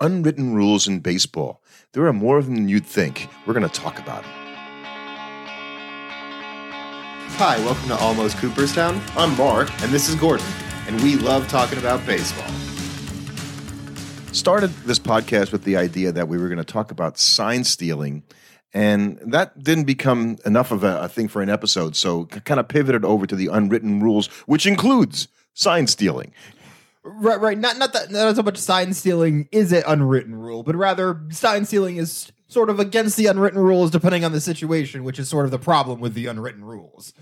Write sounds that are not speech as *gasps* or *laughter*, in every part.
unwritten rules in baseball. There are more of them than you'd think. We're going to talk about it. Hi, welcome to Almost Cooperstown. I'm Mark, and this is Gordon, and we love talking about baseball. Started this podcast with the idea that we were going to talk about sign stealing, and that didn't become enough of a, a thing for an episode. So, kind of pivoted over to the unwritten rules, which includes sign stealing. Right, right. Not not that not so much sign stealing is an unwritten rule, but rather sign stealing is sort of against the unwritten rules depending on the situation, which is sort of the problem with the unwritten rules.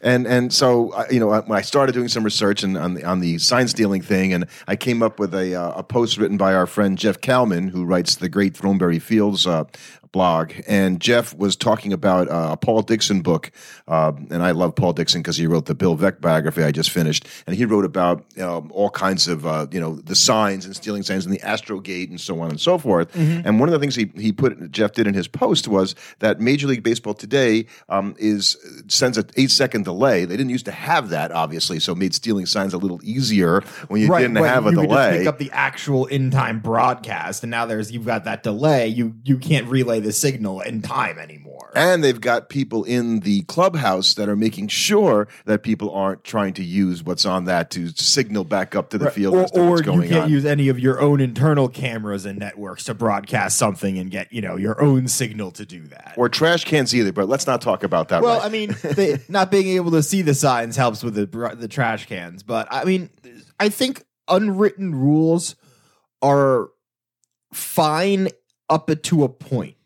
And and so you know when I started doing some research and on the on the sign stealing thing, and I came up with a uh, a post written by our friend Jeff Kalman, who writes the great Throneberry Fields uh, blog, and Jeff was talking about uh, a Paul Dickson book, uh, and I love Paul Dickson because he wrote the Bill Veeck biography I just finished, and he wrote about um, all kinds of uh, you know the signs and stealing signs and the Astrogate and so on and so forth. Mm-hmm. And one of the things he he put Jeff did in his post was that Major League Baseball today um, is sends an eight second delay. They didn't used to have that, obviously, so it made stealing signs a little easier when you didn't but have a you could just delay. pick up the actual in time broadcast, and now there's you've got that delay. You you can't relay the signal in time anymore. And they've got people in the clubhouse that are making sure that people aren't trying to use what's on that to signal back up to the field or or you can't on. use any of your own internal cameras and networks to broadcast something and get you know your own signal to do that. or trash cans either, but let's not talk about that. Well, right. I mean, the, not being able to see the signs helps with the the trash cans, but I mean, I think unwritten rules are fine up to a point.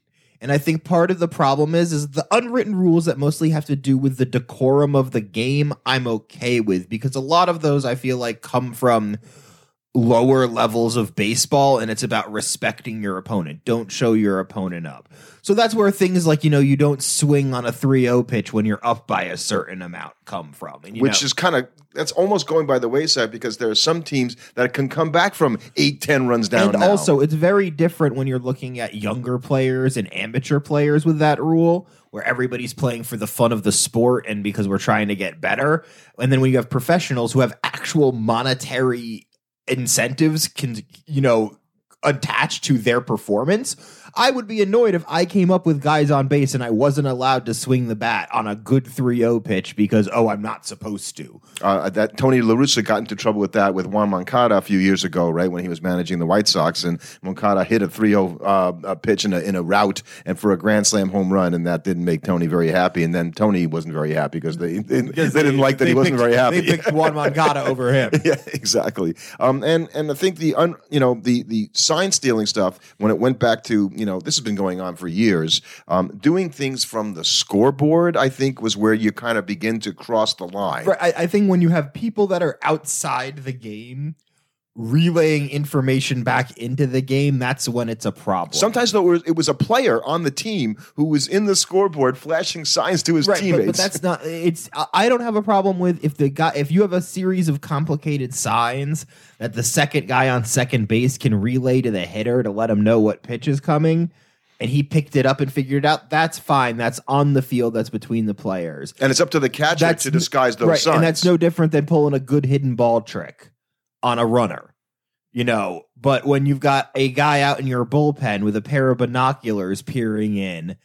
And I think part of the problem is is the unwritten rules that mostly have to do with the decorum of the game I'm okay with. Because a lot of those I feel like come from lower levels of baseball and it's about respecting your opponent. Don't show your opponent up. So that's where things like, you know, you don't swing on a 3-0 pitch when you're up by a certain amount come from. And, you which know- is kind of that's almost going by the wayside because there are some teams that can come back from eight, ten runs down. and now. also it's very different when you're looking at younger players and amateur players with that rule where everybody's playing for the fun of the sport and because we're trying to get better and then when you have professionals who have actual monetary incentives can you know attached to their performance i would be annoyed if i came up with guys on base and i wasn't allowed to swing the bat on a good 3-0 pitch because oh i'm not supposed to uh, that Tony La Russa got into trouble with that with Juan Moncada a few years ago, right when he was managing the White Sox, and Moncada hit a 3-0 uh, a pitch in a in a route and for a grand slam home run, and that didn't make Tony very happy, and then Tony wasn't very happy because they they, they didn't like that he They wasn't very happy. they picked juan moncada over him *laughs* yeah, exactly. Um, and and I think the un, you know the the sign stealing stuff when it went back to you know this has been going on for years. Um, doing things from the scoreboard, I think, was where you kind of begin to cross the line. Right, I, I think when you have people that are outside the game relaying information back into the game, that's when it's a problem. Sometimes though, it was, a player on the team who was in the scoreboard flashing signs to his right, teammates. but that's not. It's. I- I don't have a problem with if the guy. If you have a series of complicated signs that the second guy on second base can relay to the hitter to let him know what pitch is coming. And he picked it up and figured it out. That's fine. That's on the field. That's between the players. and it's up to the catcher that's, to disguise those right, signs. and that's no different than pulling a good hidden ball trick on a runner. You know, but when you've got a guy out in your bullpen with a pair of binoculars peering in,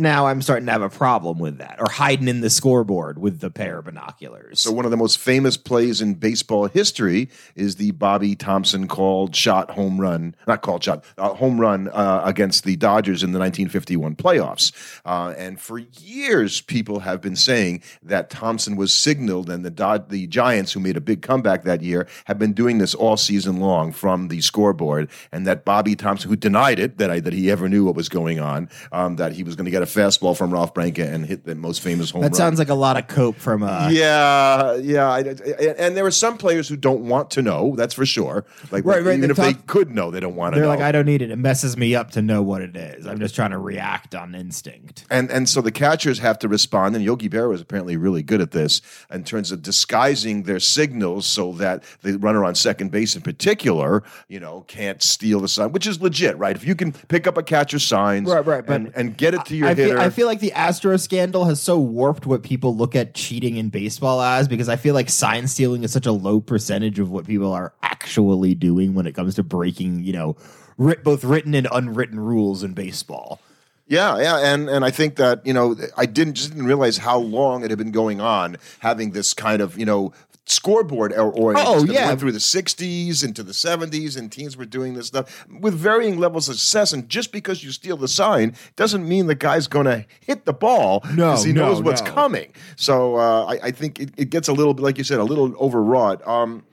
now I'm starting to have a problem with that. Or hiding in the scoreboard with the pair of binoculars. So one of the most famous plays in baseball history is the Bobby Thomson called shot home run, not called shot, uh, home run uh, against the Dodgers in the 1951 playoffs. Uh, and for years, people have been saying that Thomson was signaled, and the Dod- the Giants, who made a big comeback that year, have been doing this all season long from the scoreboard, and that Bobby Thomson, who denied it, that I, that he ever knew what was going on, um, that he was going to get a fastball from Ralph Branca and hit the most famous home that run. sounds like a lot of cope from uh Yeah, yeah, I, I- and there are some players who don't want to know. That's for sure. Like, Right, right, even if they could know, they don't want to they're know. like, I don't need it. It messes me up to know what it is. I'm just trying to react on instinct. and and so the catchers have to respond. And Yogi Berra is apparently really good at this in terms of disguising their signals so that the runner on second base, in particular, you know, can't steal the sign, which is legit, right? If you can pick up a catcher's signs, Right, right, but and, and get it to your I feel, I feel like the Astro scandal has so warped what people look at cheating in baseball as because I feel like sign stealing is such a low percentage of what people are actually doing when it comes to breaking, you know, writ- both written and unwritten rules in baseball. Yeah, yeah, and and I think that you know I didn't just didn't realize how long it had been going on, having this kind of you know scoreboard or, or Oh, yeah. went through the 60s into the 70s and teams were doing this stuff with varying levels of success and just because you steal the sign doesn't mean the guy's going to hit the ball No, because he no, knows what's no. coming so uh, I, I think it, it gets a little bit like you said a little overwrought um,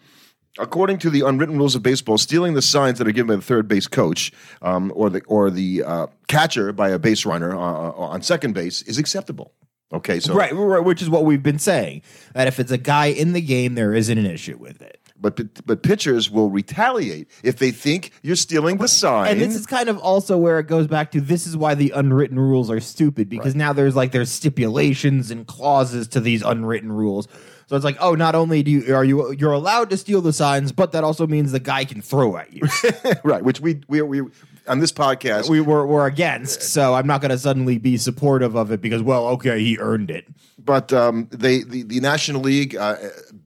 According to the unwritten rules of baseball, stealing the signs that are given by the third base coach um, or the or the uh, catcher by a base runner uh, uh, on second base is acceptable. Okay, so Right, right, which is what we've been saying that if it's a guy in the game, there isn't an issue with it. but but pitchers will retaliate if they think you're stealing the sign. And this is kind of also where it goes back to this is why the unwritten rules are stupid because now there's like there's stipulations and clauses to these unwritten rules. So it's like, oh, not only do you are you you're allowed to steal the signs, but that also means the guy can throw at you. *laughs* right, which we we we on this podcast we were we're against, so I'm not going to suddenly be supportive of it because well, okay, he earned it. but um, they the, the National League uh,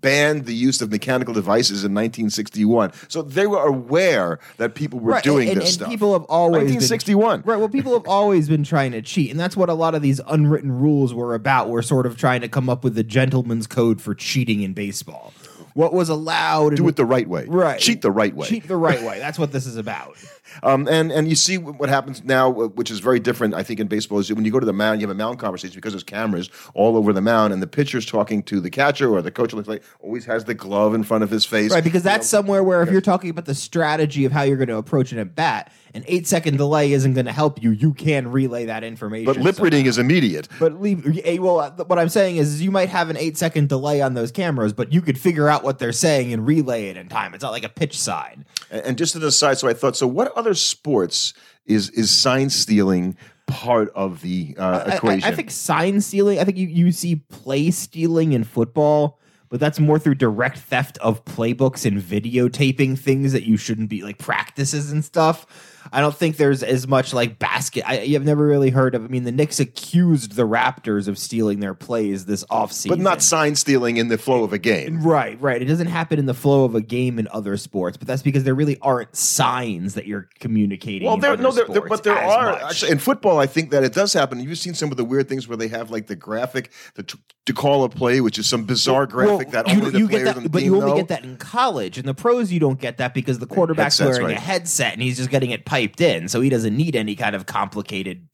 banned the use of mechanical devices in 1961. So they were aware that people were Right, doing and, this and stuff. people have always been- 1961. right. Well, people have always been trying to cheat, and that's what a lot of these unwritten rules were about. We're sort of trying to come up with the gentleman's code for cheating in baseball. What was allowed? Do it the right way. right. Cheat the right way. Cheat the right way. That's what this is about. Um, and and you see what happens now, uh, which is very different, I think, in baseball, is when you go to the mound, you have a mound conversation because there's cameras all over the mound, and the pitcher's talking to the catcher or the coach looks like always has the glove in front of his face. Right, because that's somewhere where if you're talking about the strategy of how you're going to approach an at bat, an eight second delay isn't going to help you. You can relay that information. But lip somehow. reading is immediate. But leave. eh, Well, uh, what I'm saying is, you might have an eight second delay on those cameras, but you could figure out what they're saying and relay it in time. It's not like a pitch sign. And, just to the side, so I thought, so what other sports is is sign stealing part of the uh, I- I- equation? I, think sign stealing. I think you, you see play stealing in football, but that's more through direct theft of playbooks and videotaping things that you shouldn't be like practices and stuff. I don't think there's as much like basket. I, I've never really heard of. I mean, the Knicks accused the Raptors of stealing their plays this offseason. but not sign stealing in the flow of a game. Right, right. It doesn't happen in the flow of a game in other sports, but that's because there really aren't signs that you're communicating. Well, there no, there, there- but there are actually in football. I think that it does happen. You've seen some of the weird things where they have like the graphic the, to, to call a play, which is some bizarre graphic Well, that you, the you get players that, on the but team you only know. get that in college. In the pros, you don't get that because the quarterback's Headsets, wearing right. a headset and he's just getting it piped in, so he doesn't need any kind of complicated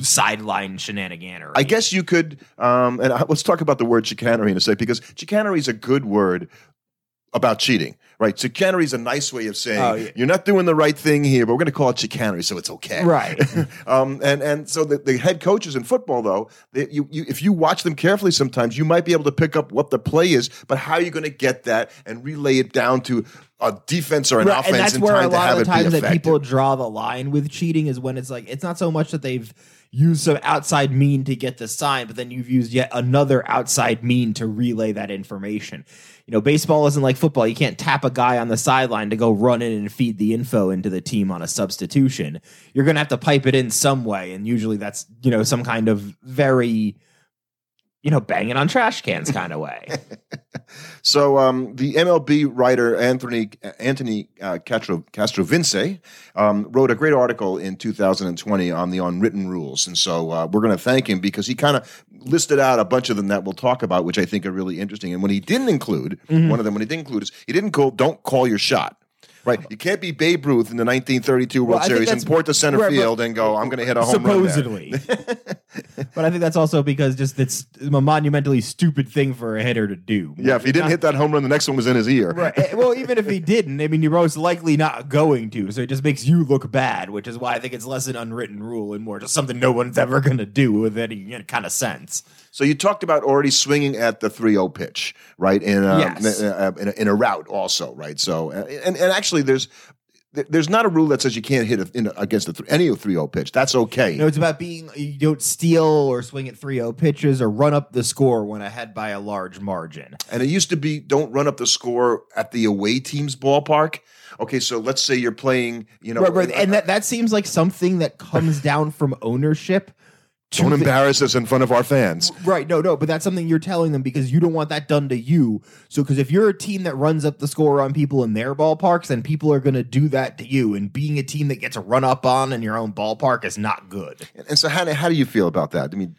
sideline shenaniganery. I guess you could, um, and I- let's talk about the word chicanery in a sec because chicanery is a good word about cheating, right? Chicanery is a nice way of saying Oh, yeah. you're not doing the right thing here, but we're going to call it chicanery, so it's okay, Right. *laughs* um, and and so the, the head coaches in football, though, they, you, you if you watch them carefully, sometimes you might be able to pick up what the play is, but how are you going to get that and relay it down to a defense or an Right, offense and that's in where a lot of the times that people draw the line with cheating is when it's like it's not so much that they've used some outside mean to get the sign, but then you've used yet another outside mean to relay that information. You know, baseball isn't like football. You can't tap a guy on the sideline to go run in and feed the info into the team on a substitution. You're going to have to pipe it in some way, and usually that's you know some kind of very you know banging on trash cans kind of way. *laughs* So um, the MLB writer Anthony Anthony uh, Castro Castrovince um, wrote a great article in 2020 on the unwritten rules, and so uh, we're going to thank him because he kind of listed out a bunch of them that we'll talk about, which I think are really interesting. And when he didn't include one of them, when he didn't include is he didn't call don't call your shot. Right, you can't be Babe Ruth in the 1932 World Well, Series and port to center right, field and go, "I'm going to hit a home run." supposedly. *laughs* but I think that's also because just it's a monumentally stupid thing for a hitter to do. Yeah, if he didn't hit that home run, the next one was in his ear. Right. Eh, Well, even if he *laughs* didn't, I mean, you're most likely not going to. So it just makes you look bad, which is why I think it's less an unwritten rule and more just something no one's ever going to do with any kind of sense. So you talked about already swinging at the 3-0 pitch, right? In a, Yes. in, a, in, a, in a route also, right? So uh, and and actually there's there's not a rule that says you can't hit a, in against a, th- any 3-0 pitch. That's okay. Know, it's about being, you don't steal or swing at 3 0 pitches or run up the score when ahead by a large margin. and it used to be don't run up the score at the away team's ballpark. Okay, so let's say you're playing, you know, right, right. And that, that seems like something that comes down from ownership Don't thi- embarrass us in front of our fans. Right, no, no, but that's something you're telling them because you don't want that done to you. So, because if you're a team that runs up the score on people in their ballparks, then people are going to do that to you. And being a team that gets run up on in your own ballpark is not good. And so, how, how do you feel about that? I mean,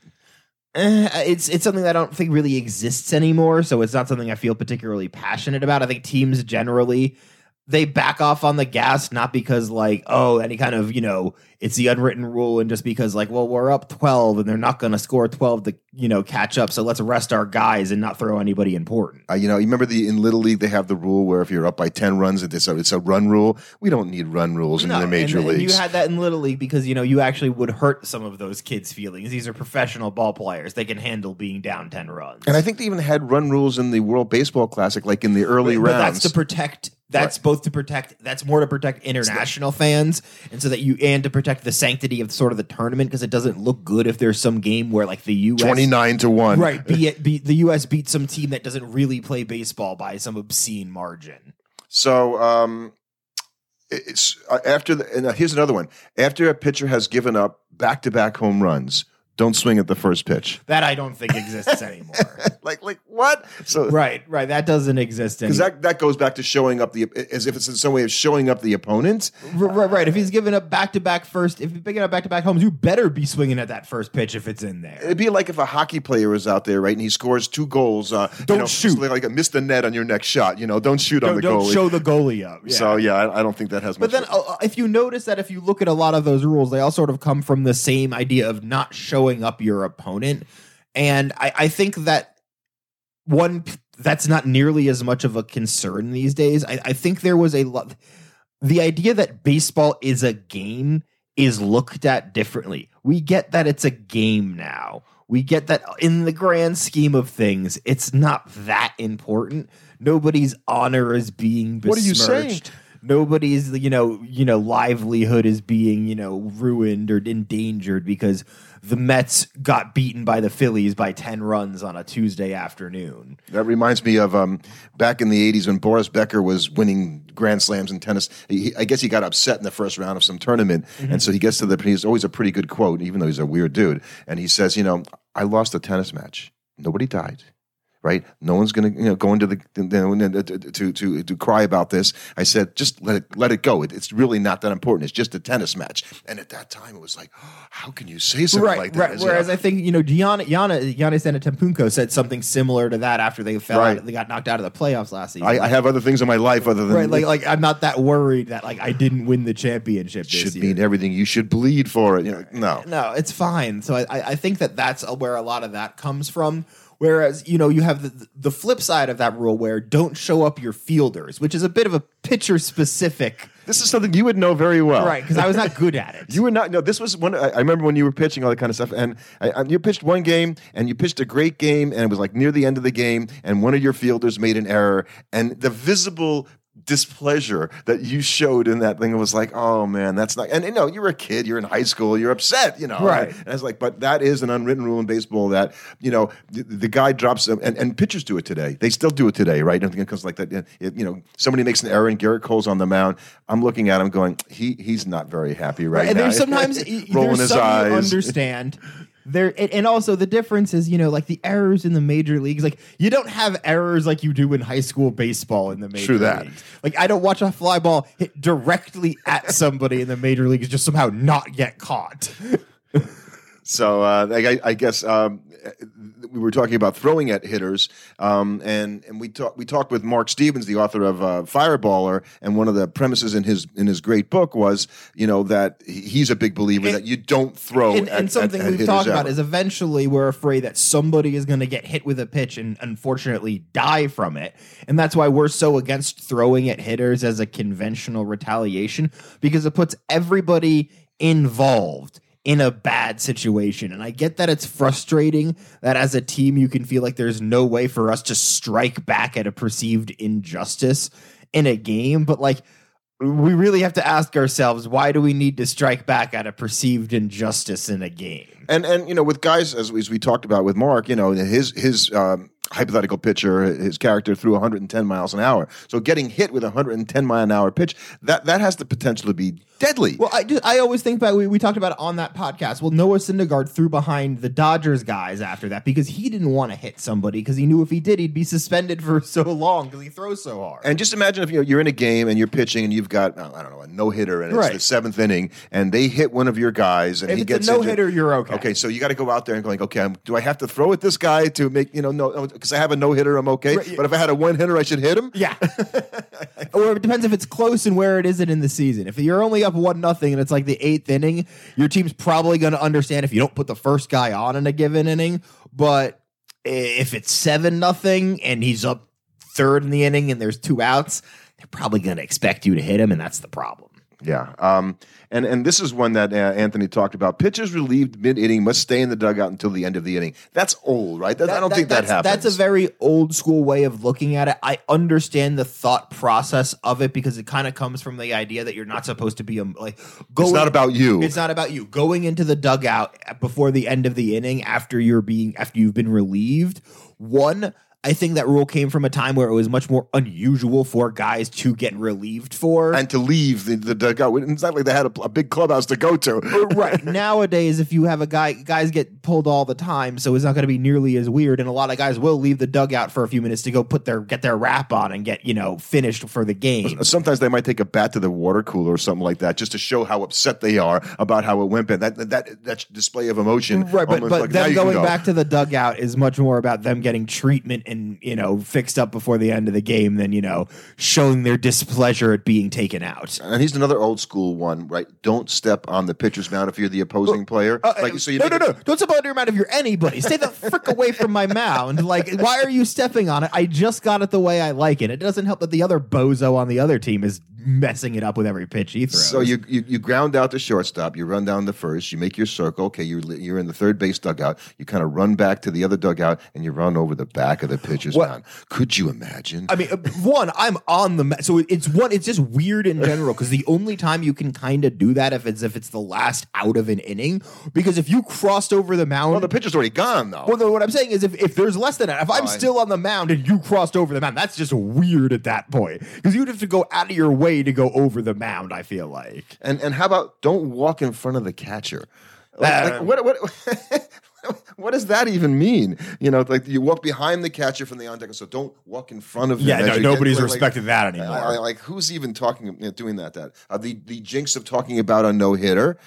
Eh, it's it's something that I don't think really exists anymore. So it's not something I feel particularly passionate about. I think teams generally they back off on the gas not because like oh any kind of you know it's the unwritten rule and just because like well we're up 12 and they're not going to score 12 to you know catch up so let's rest our guys and not throw anybody important uh, you know, you remember the in Little League they have the rule where if you're up by ten runs, it's a, it's a run rule. We don't need run rules in the major and, and leagues. you had that in little league because you know you actually would hurt some of those kids' feelings. These are professional ball players; they can handle being down ten runs. and I think they even had run rules in the World Baseball Classic, like in the early but rounds. that's to protect. That's both to protect. That's more to protect international fans, and so that you and to protect the sanctity of sort of the tournament because it doesn't look good if there's some game where like the U.S. Twenty nine to one. right be it be the U.S. beats some team that doesn't really play baseball by some obscene margin. So um, it's uh, after the, and uh, here's another one. After a pitcher has given up back to back home runs, don't swing at the first pitch. That I don't think exists anymore. *laughs* like like what? So right, right. That doesn't exist anymore. because that that goes back to showing up the as if it's in some way of showing up the opponent. Right, right. If he's giving up back to back first, if he's picking up back to back homes, you better be swinging at that first pitch if it's in there. It'd be like if a hockey player is out there, right, and he scores two goals. Uh, Don't know, shoot. Like a miss the net on your next shot. You know, don't shoot on Don't, the don't goalie. show the goalie up. Yeah. So yeah, I, I don't think that has. But then, uh, if you notice that if you look at a lot of those rules, they all sort of come from the same idea of not showing up your opponent. And I, I think that one that's not nearly as much of a concern these days. I, I think there was a lot. The idea that baseball is a game is looked at differently. We get that it's a game now. We get that in the grand scheme of things, it's not that important. Nobody's honor is being besmirched What are you saying? Nobody's you know you know livelihood is being you know ruined or endangered because the Mets got beaten by the Phillies by 10 runs on a Tuesday afternoon. That reminds me of um, back in the '80s when Boris Becker was winning Grand Slams in tennis. He, I guess he got upset in the first round of some tournament, and so he gets to the. He's always a pretty good quote, even though he's a weird dude. And he says, "You know, I lost a tennis match. Nobody died." Right, no one's going to you know go into the to to to cry about this. I said, just let it let it go. It, it's really not that important. It's just a tennis match. And at that time, it was like, *gasps* how can you say something Right, like that? right. As, you Whereas know, I think you know Gianna Gianna Giannis Antetokounmpo said something similar to that after they fell Right. out, they got knocked out of the playoffs last season. I, I have other things in my life other than right, like like I'm not that worried that like I didn't win the championship this should year. mean everything. You should bleed for it. You know, no. No, it's fine. So I I think that that's where a lot of that comes from. Whereas you know you have the the flip side of that rule where don't show up your fielders, which is a bit of a pitcher specific, This is something you would know very well, right? Because I was not good at it. *laughs* You were not. No, this was one. I I remember when you were pitching all that kind of stuff, and I, I- you pitched one game, and you pitched a great game, and it was like near the end of the game, and one of your fielders made an error, and the visible displeasure that you showed in that thing It was like, oh man, that's not. And you know, you're a kid, you're in high school, you're upset, you know, Right. And I was like, but that is an unwritten rule in baseball that you know the, the guy drops, and, and pitchers do it today. They still do it today, right? And it comes like that. It, you know, somebody makes an error, and Gerrit Cole's on the mound. I'm looking at him, going, he he's not very happy right, and now. there's *laughs* sometimes rolling there's his some you eyes. understand. There and, and also the difference is you know like the errors in the major leagues like you don't have errors like you do in high school baseball in the major True that. leagues. Like I don't watch a fly ball hit directly at somebody in the major leagues just somehow not get caught. *laughs* So uh, I, I guess um, we were talking about throwing at hitters, um, and and we talked we talked with Mark Stevens, the author of uh, Fireballer, and one of the premises in his in his great book was you know that he's a big believer And- that you don't throw. and, at, and something at, at we've talked about ever. is eventually we're afraid that somebody is going to get hit with a pitch and unfortunately die from it. And that's why we're so against throwing at hitters as a conventional retaliation because it puts everybody involved in a bad situation. And I get that it's frustrating that as a team you can feel like there's no way for us to strike back at a perceived injustice in a game, but like we really have to ask ourselves why do we need to strike back at a perceived injustice in a game And and you know, with guys as we, as we talked about with Mark, you know, his his um, hypothetical pitcher, his character threw 110 miles an hour. So getting hit with a 110 mile an hour pitch that that has the potential to be deadly. Well, I just, I always think about we, we talked about it on that podcast. Well, Noah Syndergaard threw behind the Dodgers guys after that because he didn't want to hit somebody because he knew if he did, he'd be suspended for *laughs* so long because he throws so hard. And just imagine if you know, you're in a game and you're pitching and you've got I don't know a no hitter and it's Right. the seventh inning and they hit one of your guys and if he gets a no hitter, you're okay. Okay, so you got to go out there and going, okay, I'm, do I have to throw at this guy to make you know no because I have a no hitter, I'm okay. Right. But if I had a one hitter, I should hit him. Yeah. *laughs* or it depends if it's close and where it is it in the season. If you're only up one nothing and it's like the eighth inning, your team's probably going to understand if you don't put the first guy on in a given inning. But if it's seven nothing and he's up third in the inning and there's two outs, they're probably going to expect you to hit him, and that's the problem. Yeah. Um, and, and this is one that uh, Anthony talked about. Pitchers relieved mid inning must stay in the dugout until the end of the inning. That's old, right? That, I don't think that happens. That's a very old school way of looking at it. I understand the thought process of it because it kind of comes from the idea that you're not supposed to be a, like going. It's not about you. It's not about you going into the dugout before the end of the inning after you're being after you've been relieved. One, I think that rule came from a time where it was much more unusual for guys to get relieved for. and to leave the, the dugout. It's not like they had a, a big clubhouse to go to. Uh, right *laughs* nowadays, if you have a guy, guys get pulled all the time, so it's not going to be nearly as weird. And a lot of guys will leave the dugout for a few minutes to go put their get their wrap on and get you know finished for the game. Sometimes they might take a bat to the water cooler or something like that, just to show how upset they are about how it went. bad. That that that display of emotion, Right, but but like, them going go. back to the dugout is much more about them getting treatment and you know fixed up before the end of the game than you know showing their displeasure at being taken out. And he's another old school one, right? Don't step on the pitcher's mound if you're the opposing player. like so, you Uh, no, no, no! Don't step on your mound if you're anybody. Stay the frick away from my mound. Like, why are you stepping on it? I just got it the way I like it. It doesn't help that the other bozo on the other team is messing it up with every pitch he throws. So you, you you ground out the shortstop, you run down the first, you make your circle. Okay, you're you're in the third base dugout. You kind of run back to the other dugout, and you run over the back of the pitcher's mound. Could you imagine? I mean, uh, one, I'm on the ma- so it's one. It's just weird in general because the only time you can kind of do that if it's if it's the last out of an inning because if you crossed over the mound. well, the pitcher's already gone though. well, no, what I'm saying is, if, if there's less than that, if I'm still on the mound and you crossed over the mound, that's just weird at that point because you'd have to go out of your way to go over the mound. I feel like And and how about don't walk in front of the catcher? Like, like, what what *laughs* what does that even mean? You know, like you walk behind the catcher from the on deck, so don't walk in front of him. Yeah, no, nobody's like- respected that anymore. I- like who's even talking, you know, doing that? That uh, the the jinx of talking about a no hitter.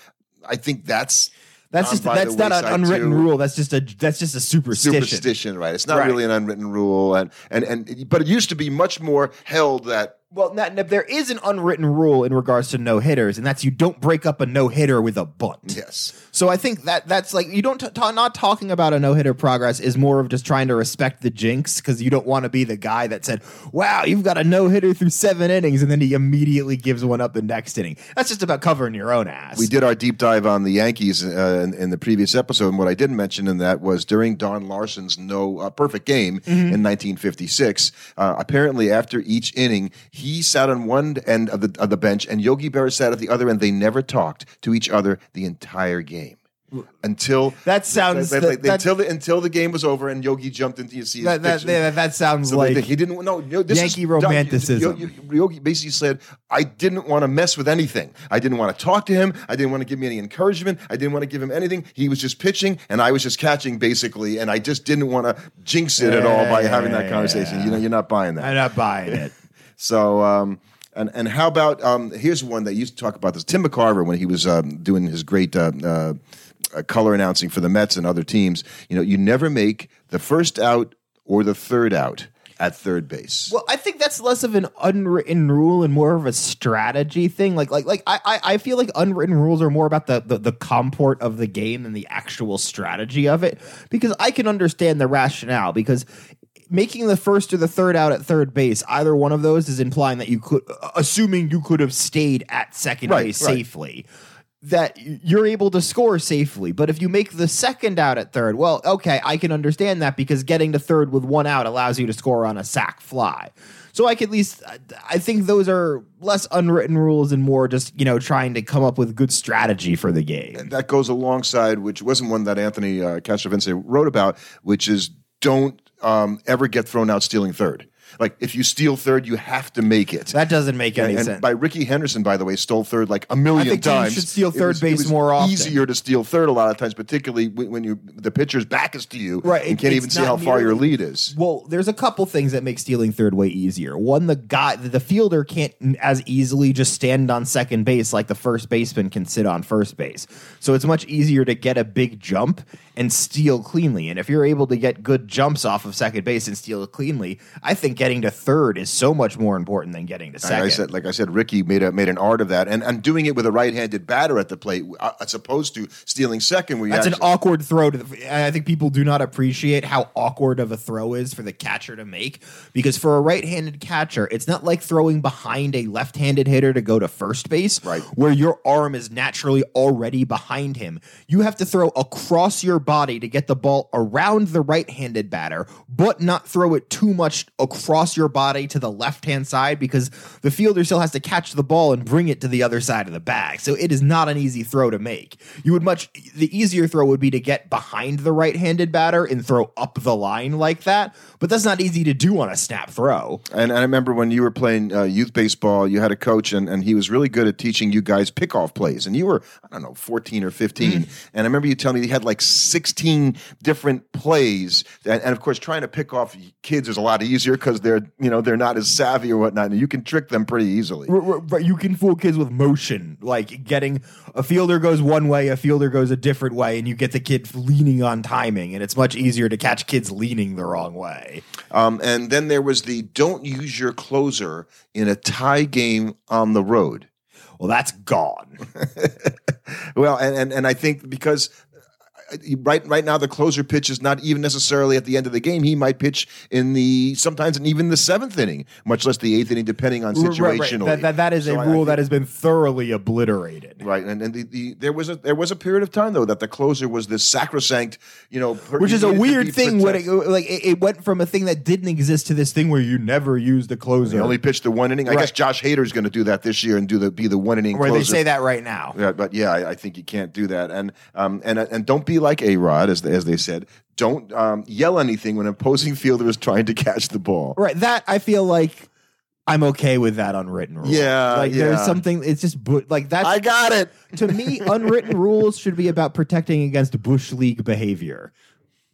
I think that's that's just that's not an unwritten too. rule. That's just a that's just a superstition. superstition, right? It's not Right. really an unwritten rule, and and and but it used to be much more held that Well, now, there is an unwritten rule in regards to no hitters, and that's you don't break up a no hitter with a bunt. yes. So I think that that's like you don't t- ta- not talking about a no hitter progress is more of just trying to respect the jinx because you don't want to be the guy that said, "Wow, you've got a no hitter through seven innings," and then he immediately gives one up the next inning. That's just about covering your own ass. We did our deep dive on the Yankees uh, in, in the previous episode, and what I didn't mention in that was during Don Larsen's no uh, perfect game in 1956. Uh, apparently, after each inning, he sat on one end of the of the bench, and Yogi Berra sat at the other end. They never talked to each other the entire game until That sounds- that- that- that- until the, until the game was over, and Yogi jumped into you see his that, that, that, that sounds So like they- he didn't no, no this Yankee is, romanticism. Yogi, Yogi basically said, "I didn't want to mess with anything. I didn't want to talk to him. I didn't want to give me any encouragement. I didn't want to give him anything. He was just pitching, and I was just catching, basically. And I just didn't want to jinx it at all by having that conversation. You know, you're not buying that. I'm not buying it. So, um, and and how about um, here's one that used to talk about this. Tim McCarver when he was um, doing his great uh, uh, color announcing for the Mets and other teams. You know, you never make the first out or the third out at third base. Well, I think that's less of an unwritten rule and more of a strategy thing. Like, like, like I, I- I feel like unwritten rules are more about the, the the comport of the game than the actual strategy of it. Because I can understand the rationale. Because making the first or the third out at third base, either one of those is implying that you could, assuming you could have stayed at second Right, base right. safely. That you're able to score safely, but if you make the second out at third, well, okay, I can understand that because getting to third with one out allows you to score on a sac fly. So I could at least, I think those are less unwritten rules and more just you know trying to come up with good strategy for the game. that goes alongside, which wasn't one that Anthony uh, Castrovince wrote about, which is don't um, ever get thrown out stealing third. Like if you steal third, you have to make it. That doesn't make any and sense. by Rickey Henderson, by the way, stole third like a million I think times. should steal third was- base more often. Easier to steal third a lot of times, particularly when when you the pitcher's back is to you, Right, And it- can't even see how far your lead is. Well, there's a couple things that make stealing third way easier. One, the guy, the fielder can't as easily just stand on second base like the first baseman can sit on first base. So it's much easier to get a big jump and steal cleanly. And if you're able to get good jumps off of second base and steal cleanly, I think getting to third is so much more important than getting to Like second. I said, like I said, Rickey made a, made an art of that, and and doing it with a right-handed batter at the plate, uh, as opposed to stealing second. Where you That's an awkward throw. To the, I think people do not appreciate how awkward of a throw is for the catcher to make because for a right-handed catcher, it's not like throwing behind a left-handed hitter to go to first base, Right. Where your arm is naturally already behind him. You have to throw across your body to get the ball around the right-handed batter, but not throw it too much across your body to the left-hand side because the fielder still has to catch the ball and bring it to the other side of the bag. So it is not an easy throw to make. You would much the easier throw would be to get behind the right-handed batter and throw up the line like that, but that's not easy to do on a snap throw. And, and I remember when you were playing uh, youth baseball, you had a coach, and, and he was really good at teaching you guys pickoff plays. And you were, I don't know, 14 or 15. Mm-hmm. And I remember you telling me he had like 16 different plays. And, and of course, trying to pick off kids is a lot easier because they're, you know, they're not as savvy or whatnot. And you can trick them pretty easily. R- r- But you can fool kids with motion, like getting a fielder goes one way, a fielder goes a different way, and you get the kid leaning on timing, and it's much easier to catch kids leaning the wrong way. Um, and then there was the don't use your closer in a tie game on the road. Well, that's gone. *laughs* Well, and, and, and I think because right right now the closer pitch is not even necessarily at the end of the game. He might pitch in the sometimes and even the seventh inning, much less the eighth inning, depending on Right, right. situationally. That, that, that is So a I- I rule think- that has been thoroughly obliterated. Right, and, and the, the there was a there was a period of time though that the closer was this sacrosanct, you know, per- Which is a weird thing. When it, like it, it went from a thing that didn't exist to this thing where you never use the closer. He only pitched the one inning. I guess Josh Hader is going to do that this year and do the be the one inning where closer. they say that right now. Yeah, but yeah, I, I think you can't do that, and um, and and don't be like A-Rod, as they, as they said. Don't um, yell anything when an opposing fielder is trying to catch the ball. Right. That I feel like I'm okay with that unwritten rule. Yeah, Like there's something. It's just like that's I got it. *laughs* to me, unwritten rules should be about protecting against bush league behavior.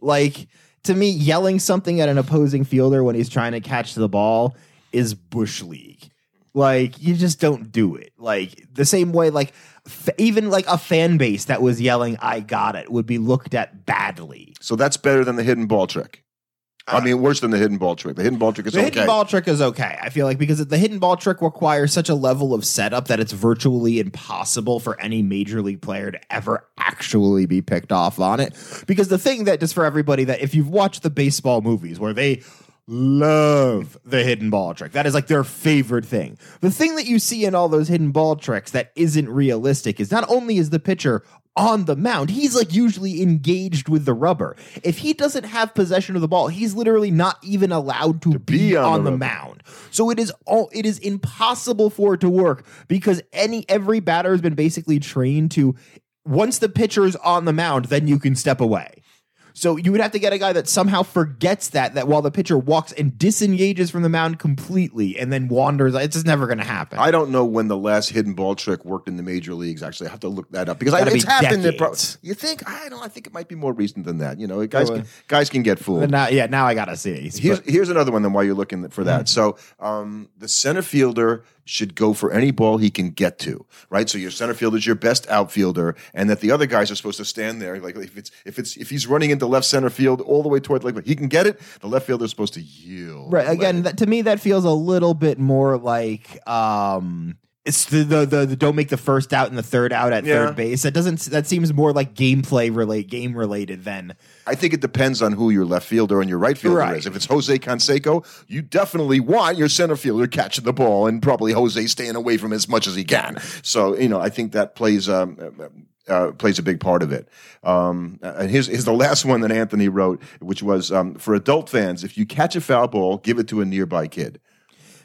Like to me, yelling something at an opposing fielder when he's trying to catch the ball is bush league. Like you just don't do it. Like the same way, like f- even like a fan base that was yelling "I got it" would be looked at badly. So that's better than the hidden ball trick. I uh, mean, worse than the hidden ball trick. The hidden ball trick is The okay. hidden ball trick is okay. I feel like because the hidden ball trick requires such a level of setup that it's virtually impossible for any major league player to ever actually be picked off on it. Because the thing that just for everybody that if you've watched the baseball movies where they love the hidden ball trick. That is like their favorite thing. The thing that you see in all those hidden ball tricks that isn't realistic is not only is the pitcher on the mound, he's like usually engaged with the rubber. If he doesn't have possession of the ball, he's literally not even allowed to, be, be on on, the the, mound. So it is all it is impossible for it to work because any every batter has been basically trained to once the pitcher's on the mound, then you can step away. So you would have to get a guy that somehow forgets that that while the pitcher walks and disengages from the mound completely and then wanders. It's just never going to happen. I don't know when the last hidden ball trick worked in the major leagues. Actually, I have to look that up because I, it's be happened. in pro- you think? I don't. I think it might be more recent than that. You know, guys can, guys can get fooled. Now, yeah, now I got to see. Here's, here's another one then while you're looking for that. So um, the center fielder should go for any ball he can get to, right? So your center fielder is your best outfielder, and that the other guys are supposed to stand there. Like if it's if it's if he's running into left center field all the way toward like he can get it, the left fielder is supposed to yield. right again that, to me that feels a little bit more like um it's the, the the the don't make the first out and the third out at Yeah. third base that doesn't that seems more like gameplay relate game related than I think it depends on who your left fielder and your right fielder Right. is. If it's Jose Canseco, you definitely want your center fielder catching the ball and probably Jose staying away from it as much as he can. So you know, I think that plays um, uh, plays a big part of it. Um, and here's, here's the last one that Anthony wrote, which was um, for adult fans: if you catch a foul ball, give it to a nearby kid.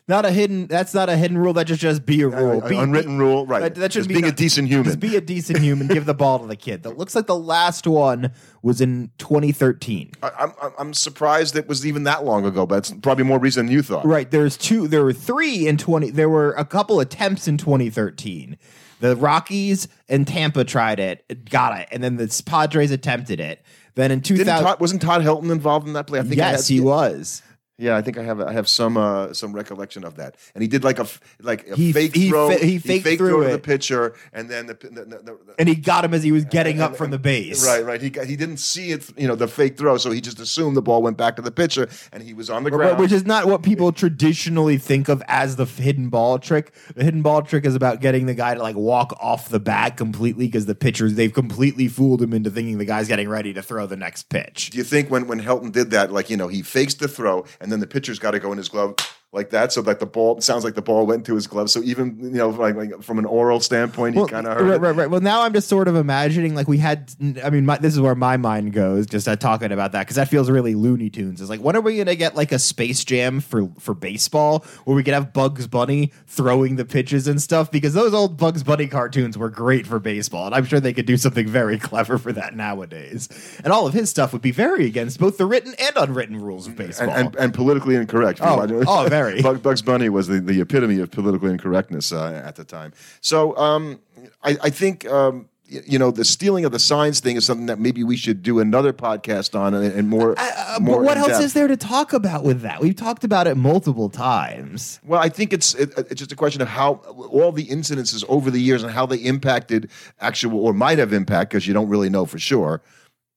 Not a hidden. That's not a hidden rule. That just just be a rule. Be- unwritten be- rule, right? That, that should Just be being a decent human. Just be a decent human. give the ball to the kid. That looks like the last one was in 2013. I, I'm I'm- surprised it was even that long ago, but it's probably more recent than you thought. Right. There's two. There were three in 20. There were a couple attempts in 2013. The Rockies and Tampa tried it, got it, and then the Padres attempted it. Then in 2000, Todd, wasn't Todd Helton involved in that play? I think yes, had- he was. Yeah, I think I have I have some uh, some recollection of that. And he did like a like a He- fake he throw. fa- he faked faked through to the pitcher, and then the, the, the, the And he got him as he was getting up from the base. Right, right. He got, he didn't see it, you know, the fake throw, so he just assumed the ball went back to the pitcher, and he was on the ground. Which is not what people traditionally think of as the hidden ball trick. The hidden ball trick is about getting the guy to like walk off the bag completely because the pitchers they've completely fooled him into thinking the guy's getting ready to throw the next pitch. Do you think when when Helton did that, like you know, he fakes the throw, and then the pitcher's got to go in his glove like that, so like the ball sounds like the ball went into his glove. So even you know, like, like from an oral standpoint, he kind of heard right, it. right, right. Well, now I'm just sort of imagining like we had. I mean, my, this is where my mind goes just uh, talking about that because that feels really Looney Tunes. Is like, when are we gonna get like a Space Jam for for baseball where we could have Bugs Bunny throwing the pitches and stuff? Because those old Bugs Bunny cartoons were great for baseball, and I'm sure they could do something very clever for that nowadays. And all of his stuff would be very against both the written and unwritten rules of baseball. And, and, and politically incorrect. Oh, *laughs* oh, Bug, Bugs Bunny was the, the epitome of political incorrectness uh, at the time. So um, I, I think um, you know the stealing of the signs thing is something that maybe we should do another podcast on and, and more. Uh, more but what else depth. is there to talk about with that? We've talked about it multiple times. Well, I think it's it, it's just a question of how all the incidences over the years and how they impacted actual or might have impact because you don't really know for sure.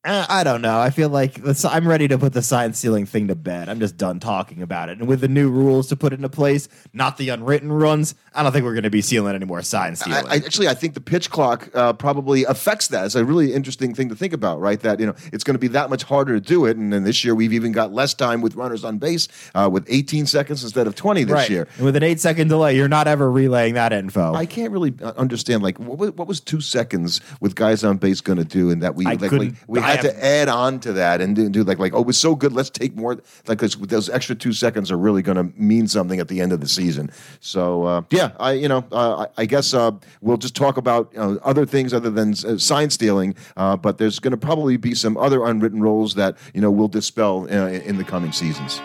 Uh, I don't know. I feel like I'm ready to put the sign stealing thing to bed. I'm just done talking about it. And with the new rules to put into place, not the unwritten runs, I don't think we're going to be stealing any more sign I, stealing. I actually I think the pitch clock uh, probably affects that. It's a really interesting thing to think about, right? That you know it's going to be that much harder to do it, and then this year we've even got less time with runners on base uh, with 18 seconds instead of 20 this right. year. And with an eight second delay, you're not ever relaying that info. I can't really uh, understand like what, what was two seconds with guys on base going to do, and that we I like we, I had have- to add on to that and do, do like like oh it was so good, let's take more like those extra two seconds are really going to mean something at the end of the season. So uh, yeah, I you know uh, I, I guess uh, we'll just talk about uh, other things other than uh, sign stealing, uh, but there's going to probably be some other unwritten rules that you know we'll dispel uh, in the coming seasons.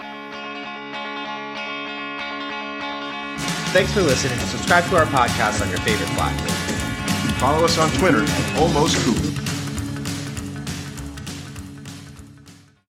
Thanks for listening. Subscribe to our podcast on your favorite platform. Follow us on Twitter at Almost Cooper.